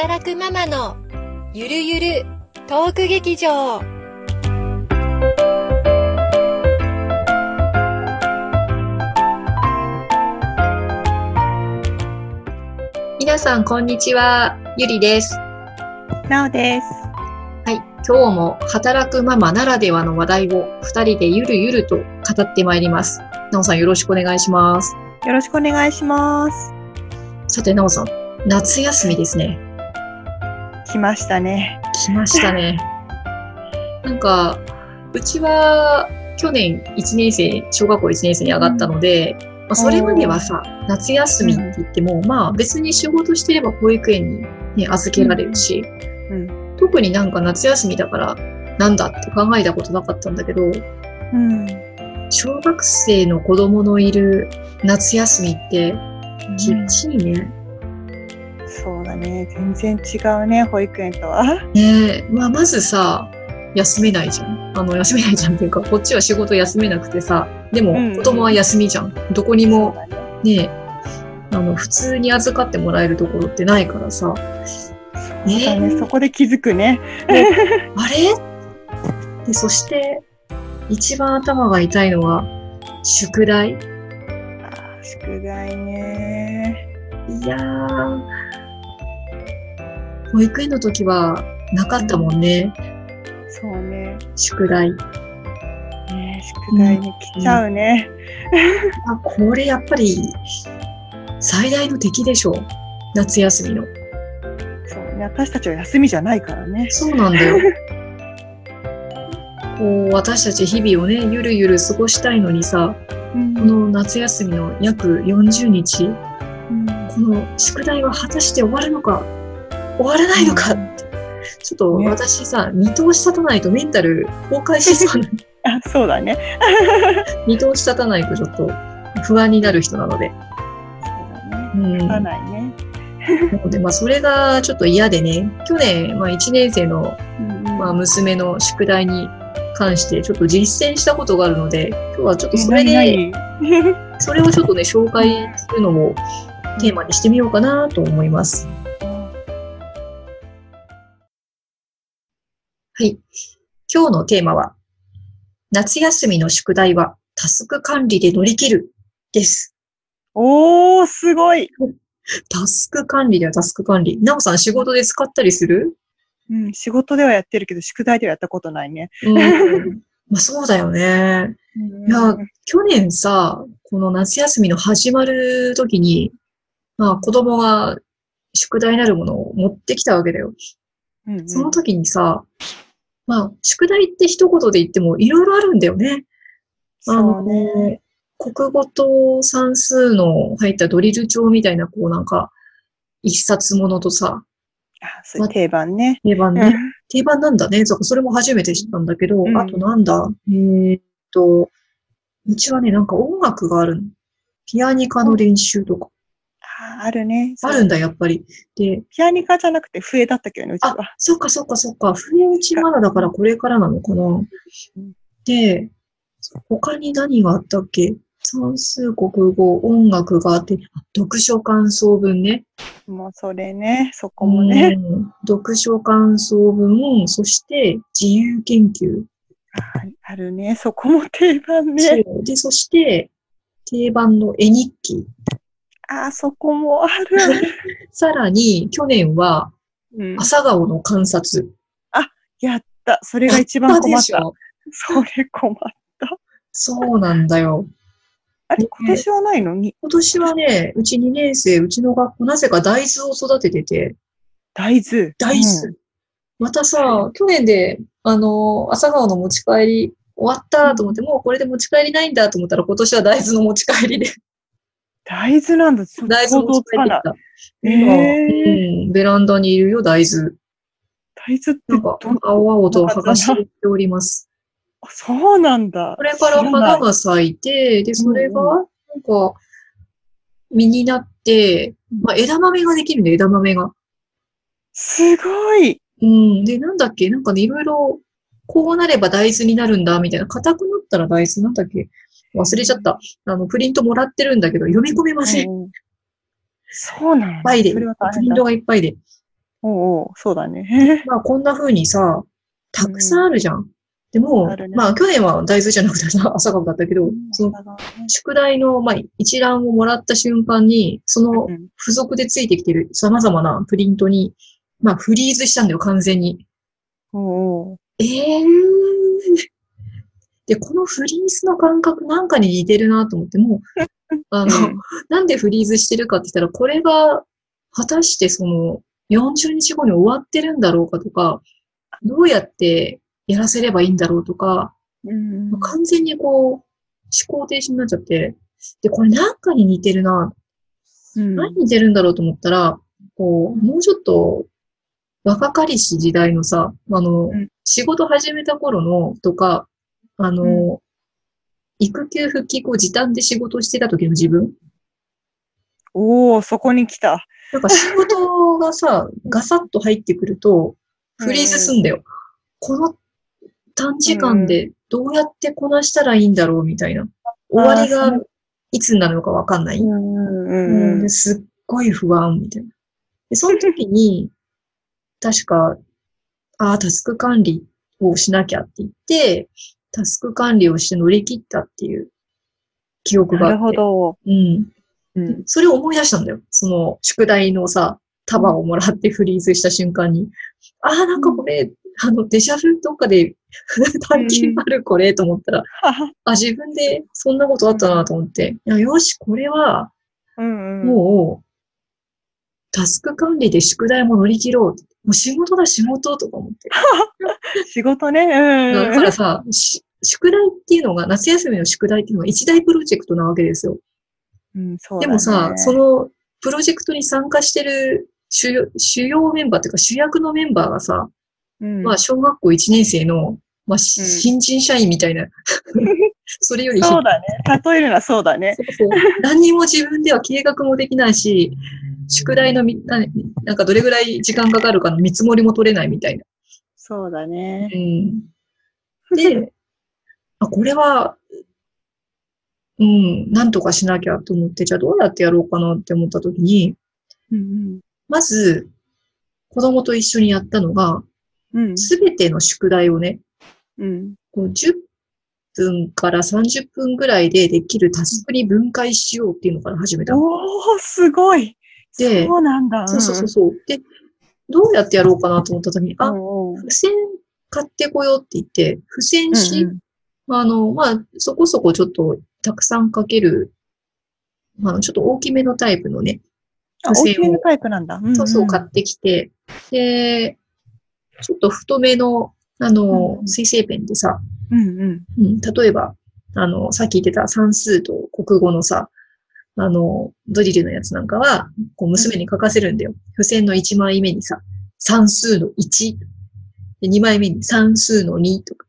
働くママのゆるゆるトーク劇場皆さん、こんにちは。ゆりです。なおです。はい。今日も働くママならではの話題を二人でゆるゆると語ってまいります。なおさんよろしくお願いします。よろしくお願いします。さて、なおさん、夏休みですね。来ましたね。来ましたね。なんか、うちは去年1年生、小学校1年生に上がったので、まあ、それまではさ、夏休みって言っても、まあ別に仕事してれば保育園に、ね、預けられるし、うん。特になんか夏休みだからなんだって考えたことなかったんだけど、うん。小学生の子供のいる夏休みってきっちりね。ね。全然違うね、保育園とは。ねえ、まあまずさ、休めないじゃん。あの、休めないじゃんっていうか、こっちは仕事休めなくてさ、でもうん子供は休みじゃん。どこにもだね。ね、あの、普通に預かってもらえるところってないからさ、そうだね。そこで気づくね。あれ？で、そして、一番頭が痛いのは、宿題。宿題ね。いやー、保育園の時はなかったもんね、そうね。宿題。ね宿題に来ちゃうね。あ、これやっぱり最大の敵でしょ夏休みの。そうね。私たちは休みじゃないからね。そうなんだよ。こう私たち日々をね、ゆるゆる過ごしたいのにさ、うんこの夏休みの約40日、うんこの宿題は果たして終わるのか、終わらないのかって、ちょっとね私さ、見通し立たないとメンタル崩壊しそうな、あ、そうだね。見通し立たないとちょっと不安になる人なので。そうだね。うん。立たないね。なので、まあ、それがちょっと嫌でね、去年、まあ、1年生の、うんまあ、娘の宿題に関して、ちょっと実践したことがあるので、今日はちょっとえそれで、それをちょっとね、紹介するのをテーマにしてみようかなと思います。はい。今日のテーマは、夏休みの宿題はタスク管理で乗り切るです。おー、すごい。タスク管理だよ、タスク管理。なおさん仕事で使ったりする？うん、仕事ではやってるけど、宿題ではやったことないね。うん。まあそうだよね。いや去年さ、この夏休みの始まる時に、まあ子供が宿題なるものを持ってきたわけだよ。うんうんその時にさ、まあ宿題って一言で言ってもいろいろあるんだよね。あそうね。国語と算数の入ったドリル帳みたいな、こうなんか、一冊ものとさ、あ定番ね。定番ね。うん定番なんだね。それも初めて知ったんだけど、うんあとなんだ？えーっと、うちはね、なんか音楽があるの。ピアニカの練習とか。ああるね。だ。あるんだ、やっぱり。で、ピアニカじゃなくて笛だったけどね、うちあは。、そっかそっかそっか。冬うちまだだからこれからなのかな。で、他に何があったっけ？算数、国語、音楽があって、あ読書感想文ね。もうそれね、そこもね。うん読書感想文、そして自由研究。ああるね。そこも定番そね。うで、そして、定番の絵日記。あそこもある。さらに、去年は、うん、朝顔の観察。やった。それが一番困った。やでしょ？それ困った。そうなんだよ。あれ、ね今年はないの？に今年はね、うち2年生、うちの学校、なぜか大豆を育ててて、大豆？大豆。またさ、去年で、あの、朝顔の持ち帰り終わったと思って、もうこれで持ち帰りないんだと思ったら、今年は大豆の持ち帰りで、大豆なんだ。大豆想像持ち帰りつかない。た。え今、ーうん、ベランダにいるよ、大豆。大豆ってなんか青々と葉が茂っております。あそうなんだ。これから花が咲いて、で、それが、うんなんか、実になって、まあ、枝豆ができるね、枝豆が。すごい。うん。で、なんだっけなんかね、いろいろ、こうなれば大豆になるんだ、みたいな。硬くなったら大豆なんだっけ？忘れちゃった。あの、プリントもらってるんだけど、読み込めません。いっうんそうなんだ。ぱいで。プリン。トがいっぱいで。おうおう、そうだね。まあこんな風にさ、たくさんあるじゃん。でも、あるねまあ去年は大豆じゃなくてさ 朝顔だったけど、その宿題の、まあ、一覧をもらった瞬間に、そのうん付属でついてきてる様々なプリントに、まあフリーズしたんだよ、完全に。おうおう。ええー。で、このフリーズの感覚なんかに似てるなと思って、もう、あの、うんなんでフリーズしてるかって言ったら、これが果たしてその40日後に終わってるんだろうかとか、どうやってやらせればいいんだろうとか、うん。うん完全にこう、思考停止になっちゃって、で、これなんかに似てるな、うん。何に似てるんだろうと思ったら、こう、もうちょっと若かりし時代のさ、あの、うん。仕事始めた頃のとか、あの、う育休復帰後時短で仕事してた時の自分？おお、そこに来た。なんか仕事がさ、ガサッと入ってくると、フリーズすんだよ。この短時間でどうやってこなしたらいいんだろうみたいな。終わりがいつになるのかわかんない。うんすっごい不安みたいな。で、その時に、確か、ああ、タスク管理をしなきゃって言って、タスク管理をして乗り切ったっていう記憶があって。なるほど。うん。うん。それを思い出したんだよ。その、宿題のさ、束をもらってフリーズした瞬間に。ああ、なんかこれ、あの、デジャブとかで 探検あるこれと思ったら、あ、自分でそんなことあったなと思って、いや、よし、これは。もう、タスク管理で宿題も乗り切ろう。もう仕事だ仕事とか思って。仕事ね。うんだからさ、し宿題っていうのが、夏休みの宿題っていうのが一大プロジェクトなわけですよ。うん。そうだねでもさ、そのプロジェクトに参加してる主要主要メンバーっていうか主役のメンバーがさ、うんまあ小学校1年生の、まあ、しうん新人社員みたいな、それよりそうだね。例えるのはそうだね。そうそう何にも自分では計画もできないし、宿題のみななんかどれぐらい時間かかるかの見積もりも取れないみたいな。そうだね。うん、で、あ、これは、うん、なんとかしなきゃと思って、じゃあどうやってやろうかなって思った時に、うんまず、子供と一緒にやったのが、うん。うん。すべての宿題をね、うん。こう10分から30分ぐらいでできるタスクに分解しようっていうのから始めたの。おー、すごい。でそうなんだ。そうそうそうそう。で、どうやってやろうかなと思った時に、あ、うんうん付箋買ってこようって言って、付箋紙、うんあの、まあ、そこそこちょっとたくさん書ける、あの、ちょっと大きめのタイプのね、あ、大付箋をきめのタイプなんだ。そうそう買ってきて、で、ちょっと太めの、あのう、ん水性ペンでさ、うんうん。うん、例えば、あの、さっき言ってた算数と国語のさ、あの、ドリルのやつなんかは、こう娘に書かせるんだよ。付箋の1枚目にさ、算数の1、で2枚目に算数の2とか。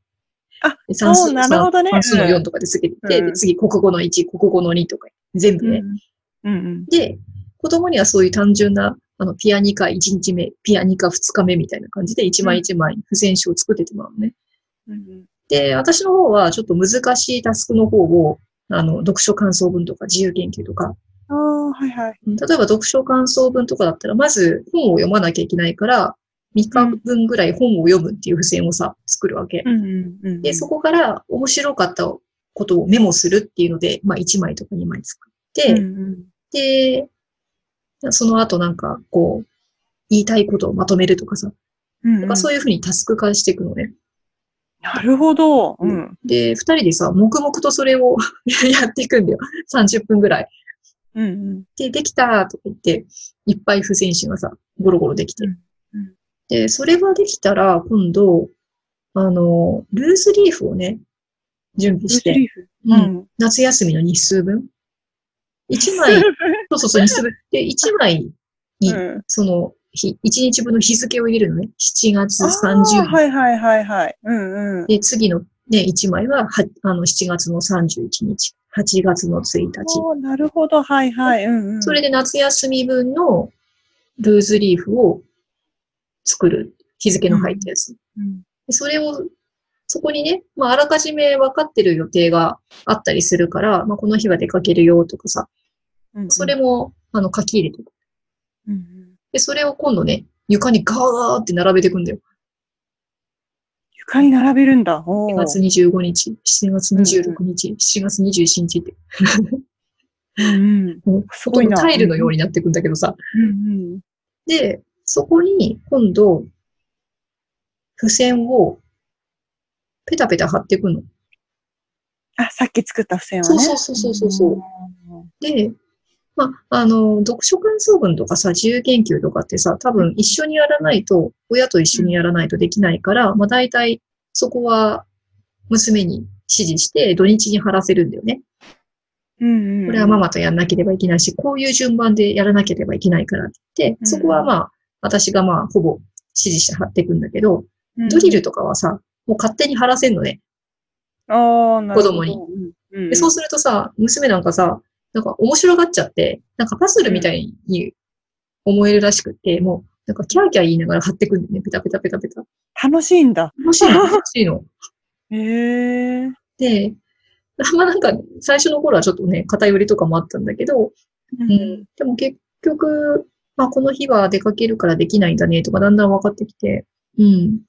あで算数そうなるほどね算数のうん4とかでつけてて、うんで次国語の1、国語の2とか、全部ね。うんうん。で、子供にはそういう単純な、あの、ピアニカ1日目、ピアニカ2日目みたいな感じで1枚1枚付箋紙を作っててもらうのね。うんで、私の方はちょっと難しいタスクの方を、あの、読書感想文とか自由研究とか、ああ、はいはい。例えば読書感想文とかだったら、まず本を読まなきゃいけないから、3日分ぐらい本を読むっていう付箋をさ、作るわけ。うんうんうん。で、そこから面白かったことをメモするっていうので、まあ1枚とか2枚作って、うんうんで、その後なんか、こう、言いたいことをまとめるとかさ、うんうん。そういうふうにタスク化していくのね。なるほど。うん。で、二人でさ、黙々とそれを やっていくんだよ。30分ぐらい。うんうん。で、できたとか言って、いっぱい付箋紙がさ、ゴロゴロできて。うんうんで、それができたら、今度、あの、ルーズリーフをね、準備して、リーフ？ううんん。夏休みの日数分？1枚、そうそうそう、日数分。で、1枚に、うんその、日、1日分の日付を入れるのね。7月あ30日。ーはいはいはいはい。うんうん。で、次のね、1枚は、は、あの、7月の31日。8月の1日。なるほど。はいはい。うんうん。それで夏休み分のルーズリーフを作る。日付の入ったやつ。うん。でそれを、そこにね、まあ、あらかじめ分かってる予定があったりするから、まあ、この日は出かけるよとかさ、うんうんそれも、あの、書き入れて。うんうんで、それを今度ね、床にガーって並べていくんだよ。床に並べるんだ。お7ー月25日、7月26日、7月21日って。うんすごいなタイルのようになっていくんだけどさ。うんうん。で、そこに今度、付箋をペタペタ貼っていくの。あ、さっき作った付箋はね。そうそうそうそうそうで、まあ、あの、読書感想文とかさ、自由研究とかってさ、多分一緒にやらないと、親と一緒にやらないとできないから、まあ大体そこは娘に指示して土日に貼らせるんだよね。うんうん。これはママとやんなければいけないし、こういう順番でやらなければいけないからって言って、うんそこはまあ、私がまあ、ほぼ指示して貼っていくんだけど、うんドリルとかはさ、もう勝手に貼らせんのね。ああ、なるほど。子供にうんうん。でそうするとさ、娘なんかさ、なんか面白がっちゃって、なんかパズルみたいに思えるらしくって、もう、なんかキャーキャー言いながら貼ってくんだよね。ペタペタペタペタ。楽しいんだ。楽しいの、楽しいの。へえ。で、まあなんか、最初の頃はちょっとね、偏りとかもあったんだけど、ううん。でも結局、まあこの日は出かけるからできないんだねとかだんだん分かってきて、うん。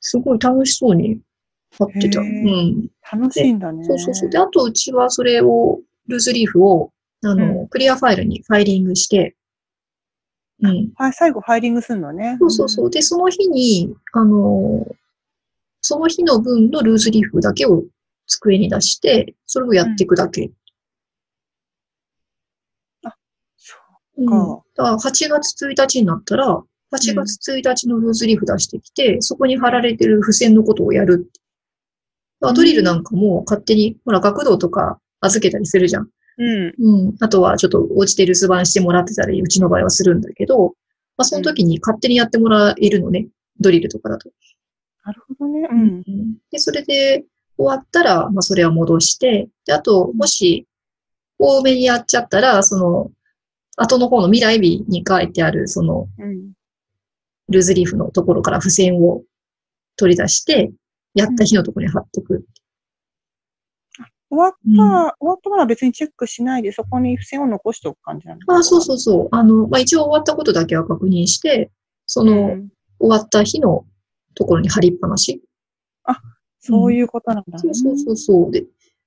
すごい楽しそうに貼ってた。へうーん。楽しいんだね。そうそうそう。で、あとうちはそれを、ルーズリーフを、あの、うクリアファイルにファイリングして、うん。はい、最後ファイリングするのね。そうそうそう。で、その日に、あの、その日の分のルーズリーフだけを机に出して、それをやっていくだけ。そうん。かだから8月1日になったら、8月1日のルーズリーフ出してきて、そこに貼られてる付箋のことをやる。ドリルなんかも勝手に、ほら、学童とか預けたりするじゃん。うん。うん。あとはちょっと落ちて留守番してもらってたり、うちの場合はするんだけど、まあその時に勝手にやってもらえるのね。ドリルとかだと。なるほどね。うん。で、それで終わったら、まあそれは戻して、で、あと、もし、多めにやっちゃったら、その、後の方の未来日に書いてある、その、うん。ルーズリーフのところから付箋を取り出して、やった日のところに貼ってく。終わった、うん終わったのは別にチェックしないで、そこに付箋を残しておく感じなのあ、そうそうそう。あの、まあ一応終わったことだけは確認して、その、うん終わった日のところに貼りっぱなし。そういうことなんだね。そうそうそうそう。で、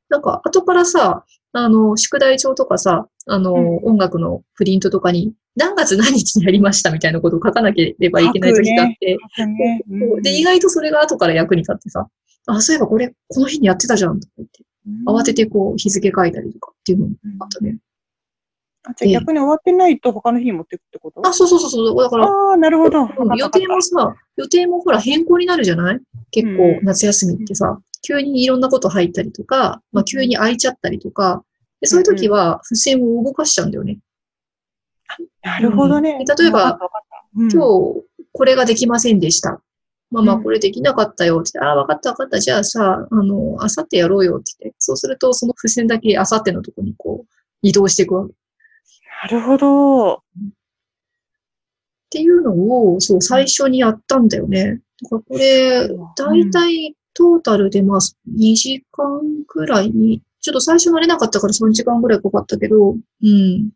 なんか、後からさ、あの、宿題帳とかさ、あの、うん。音楽のプリントとかに、何月何日にやりましたみたいなことを書かなければいけない時があって、書くね。うん。で、意外とそれが後から役に立ってさ、あ、そういえばこれ、この日にやってたじゃんとか言って、慌ててこう、日付書いたりとかっていうのもあったね。あじゃあ逆に終わってないと他の日に持っていくってこと？あ、そうそうそうそう。だから、ああ、なるほど。うん予定もさ、予定もほら変更になるじゃない？結構うん。夏休みってさ、急にいろんなこと入ったりとか、まあ急に空いちゃったりとか、でそういう時は付箋を動かしちゃうんだよね。なるほどね。うん例えばうん今日これができませんでした。ママうんこれできなかったよって言って、ああ、わかったわかった。じゃあさ、あの、あさってやろうよって言って、そうするとその付箋だけあさってのとこにこう移動していくわけ。っなるほど。ていうのを、そう、最初にやったんだよね。だからこれ、だいたいトータルでまあ2時間くらいに、ちょっと最初慣れなかったから3時間くらいかかったけど、うん。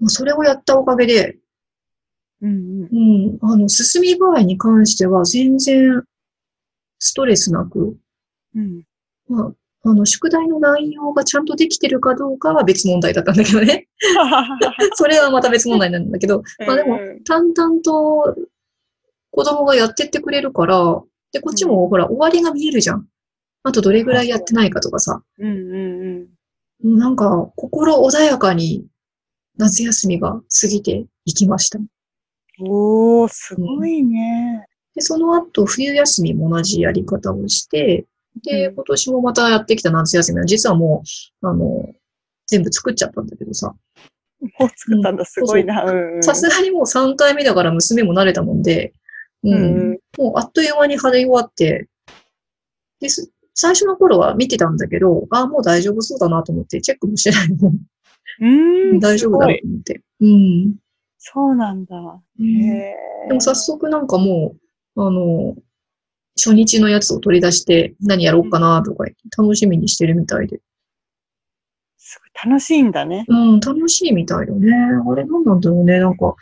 まあそれをやったおかげで、うんうんうん、あの、進み具合に関しては全然ストレスなく、うん。まあ、あの、宿題の内容がちゃんとできてるかどうかは別問題だったんだけどね。それはまた別問題なんだけど、まあでもうん淡々と子供がやってってくれるから、で、こっちもほら、終わりが見えるじゃん。あとどれぐらいやってないかとかさ。うんうんもうなんか、心穏やかに夏休みが過ぎていきました。うん。おー、すごいね。で、その後、冬休みも同じやり方をして、で、うん今年もまたやってきた夏休みは、実はもう、あの、全部作っちゃったんだけどさ、もう作ったんだ、すごいな。さすがにもう3回目だから娘も慣れたもんで、うん、うんもうあっという間に貼り終わって、です。最初の頃は見てたんだけど、ああ、もう大丈夫そうだなと思って、チェックもしてないの。うん。大丈夫だと思って。うん。そうなんだ。へえ。でも早速なんかもう、あの、初日のやつを取り出して何やろうかなとか楽しみにしてるみたいで。すごい楽しいんだね。うん、楽しいみたいだね。あれなんなんだろうね。なんか、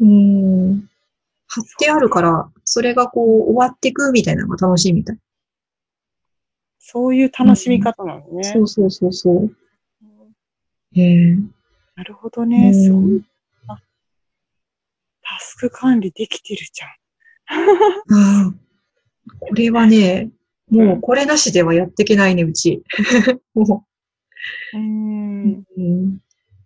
うーん、貼ってあるから、それがこう終わってくみたいなのが楽しいみたい。そういう楽しみ方なのね。そうそうそうそう。へえ。なるほどね。うんすごい。あタスク管理できてるじゃん。これはね、もうこれなしではやっていけないね、うち。もうーう、ん。うん、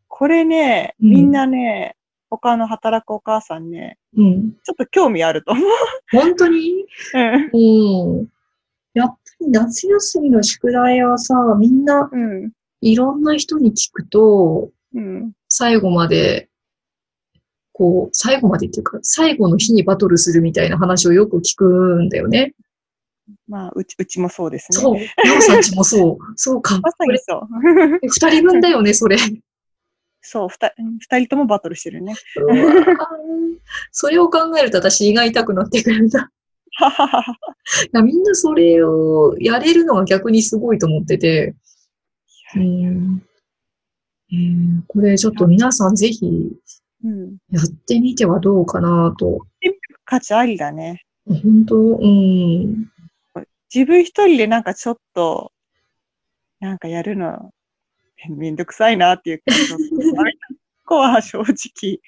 これね、うんみんなね、他の働くお母さんね、うん。ちょっと興味あると思う。本当に？うん。うん。やっぱり夏休みの宿題はさ、みんなうん。いろんな人に聞くと、うん。最後まで、こう、最後までっていうか、最後の日にバトルするみたいな話をよく聞くんだよね。まあ、うち、うちもそうですね。そう。なおさんちもそう。そうか。まさにそう。二人分だよね、それ。そう、二二人ともバトルしてるね。それを考えると私胃が痛くなってくるんだ。みんなそれをやれるのが逆にすごいと思ってて。うんうんこれちょっと皆さんぜひうん。やってみてはどうかなと。価値ありだね。本当？うん。自分一人でなんかちょっと、なんかやるの、めんどくさいなっていう感子は正直、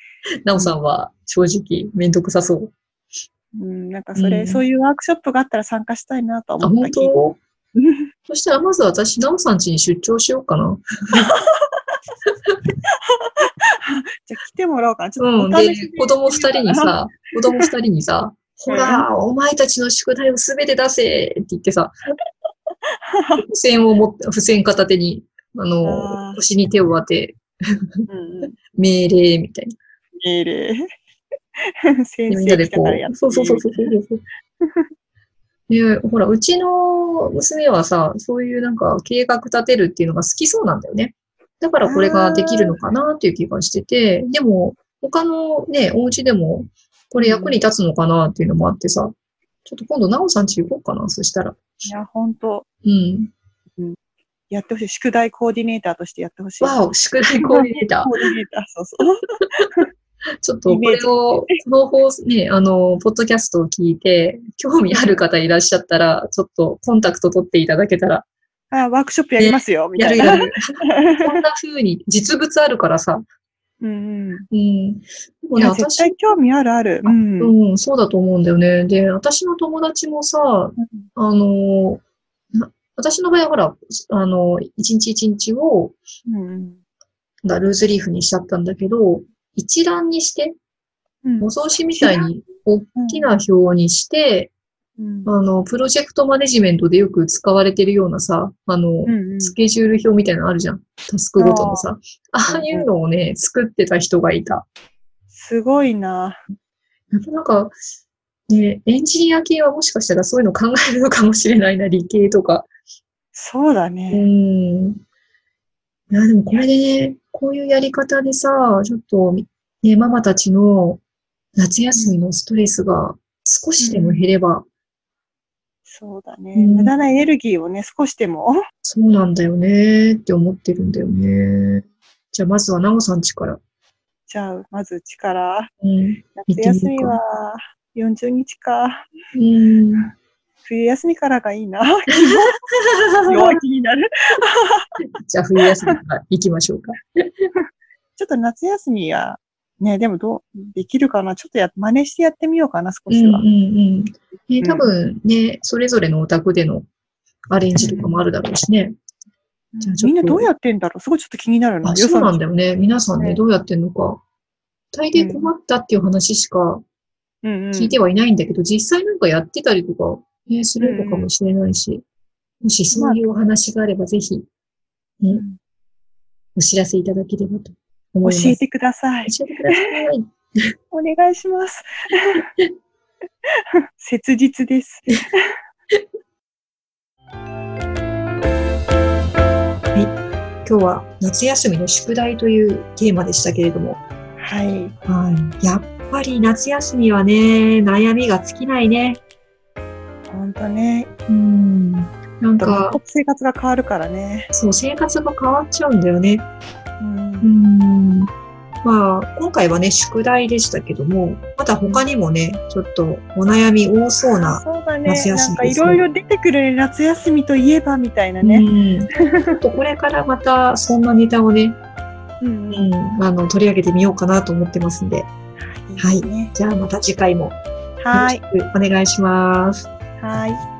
なおさんは正直めんどくさそう。うん、なんかそれ、うんそういうワークショップがあったら参加したいなとあ、思った本気当？そしたらまず私、なおさん家に出張しようかな。じゃあ来てもらおうかな。ちょうん。っとおで試し、子供二人にさ、子供二人にさ、ほら、お前たちの宿題をすべて出せって言ってさ、付箋を持って、付箋片手に、ああの、ー腰に手を当て、うんうん 命令みたいな。命令。で先生でこう、そうそうそうそうそう。で、ほら、うちの娘はさ、そういうなんか計画立てるっていうのが好きそうなんだよね。だからこれができるのかなっていう気がしてて、でも、他のね、お家でも、これ役に立つのかなっていうのもあってさ、ちょっと今度、なおさんち行こうかな、そしたら。いや、本当うん。やってほしい。宿題コーディネーターとしてやってほしい。わお、宿題コーディネータコーディネーター、そうそう。ー。ちょっとこれを、この放送、ね、あの、ポッドキャストを聞いて、興味ある方いらっしゃったら、ちょっとコンタクト取っていただけたら、あ、ワークショップやりますよ、みたいな。やるやる。こんな風に、実物あるからさ。うんうん。うん。でもね、いや、絶私、対興味あるある。うん。うん、そうだと思うんだよね。で、私の友達もさ、あの、な私の場合はほら、あの、一日一日を、うんだルーズリーフにしちゃったんだけど、一覧にして、うん。お葬式みたいに大きな表にして、うんあの、プロジェクトマネジメントでよく使われてるようなさ、あの、うんうんスケジュール表みたいなのあるじゃん。タスクごとのさ。あーあいうのをね、作ってた人がいた。すごいな。やっぱなんか、ね、エンジニア系はもしかしたらそういうの考えるのかもしれないな、理系とか。うそうだね。ん。いや、でもこれでね、こういうやり方でさ、ちょっと、ね、ママたちの夏休みのストレスが少しでも減れば、そうだね。うん無駄なエネルギーをね、少しでも。そうなんだよねって思ってるんだよね。じゃあまずはなおさんちから。じゃあ、まずうちから。うん。夏休みは40日か。うん。冬休みからがいいな。弱気になる。じゃあ冬休みから行きましょうか。ちょっと夏休みは、ね、でもどう、できるかな？ちょっとや、真似してやってみようかな、少しは。うんうんうん。ね、多分ね、それぞれのお宅でのアレンジとかもあるだろうしね。じゃあみんなどうやってんだろう？すごいちょっと気になるな。あ、そうなんだよ。よね。皆さんね、ねどうやってんのか。大抵困ったっていう話しかうんうん。聞いてはいないんだけど、実際なんかやってたりとか、ね、するのかもしれないし、もしそういうお話があれば、ぜひ、ね、うんお知らせいただければと思います。教えてください。教えてください。お願いします。切実です。今日は夏休みの宿題というテーマでしたけれども、はい。はい。やっぱり夏休みはね、悩みが尽きないね。ほんとね。うん。なんか、生活が変わるからね。そう、生活が変わっちゃうんだよね。う。うんん。まあ、今回はね、宿題でしたけども、まだ他にもね、ちょっとお悩み多そうな。そうだね。夏休なんかいみですねろいろ出てくるね。夏休みといえばみたいなうね。ん。ちょっとこれからまたそんなネタをね、うんうん、あの、取り上げてみようかなと思ってますんで。はいいいねじゃあまた次回もはい。くお願いします。はい。